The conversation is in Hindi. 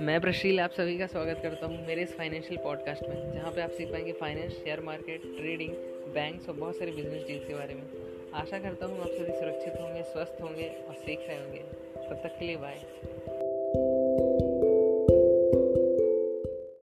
मैं प्रशील, आप सभी का स्वागत करता हूँ मेरे इस फाइनेंशियल पॉडकास्ट में, जहाँ पे आप सीख पाएँगे finance share market trading banks और बहुत सारे बिज़नेस डील्स के बारे में। आशा करता हूँ आप सभी सुरक्षित होंगे, स्वस्थ होंगे और सीख रहे होंगे। तब तक के लिए बाय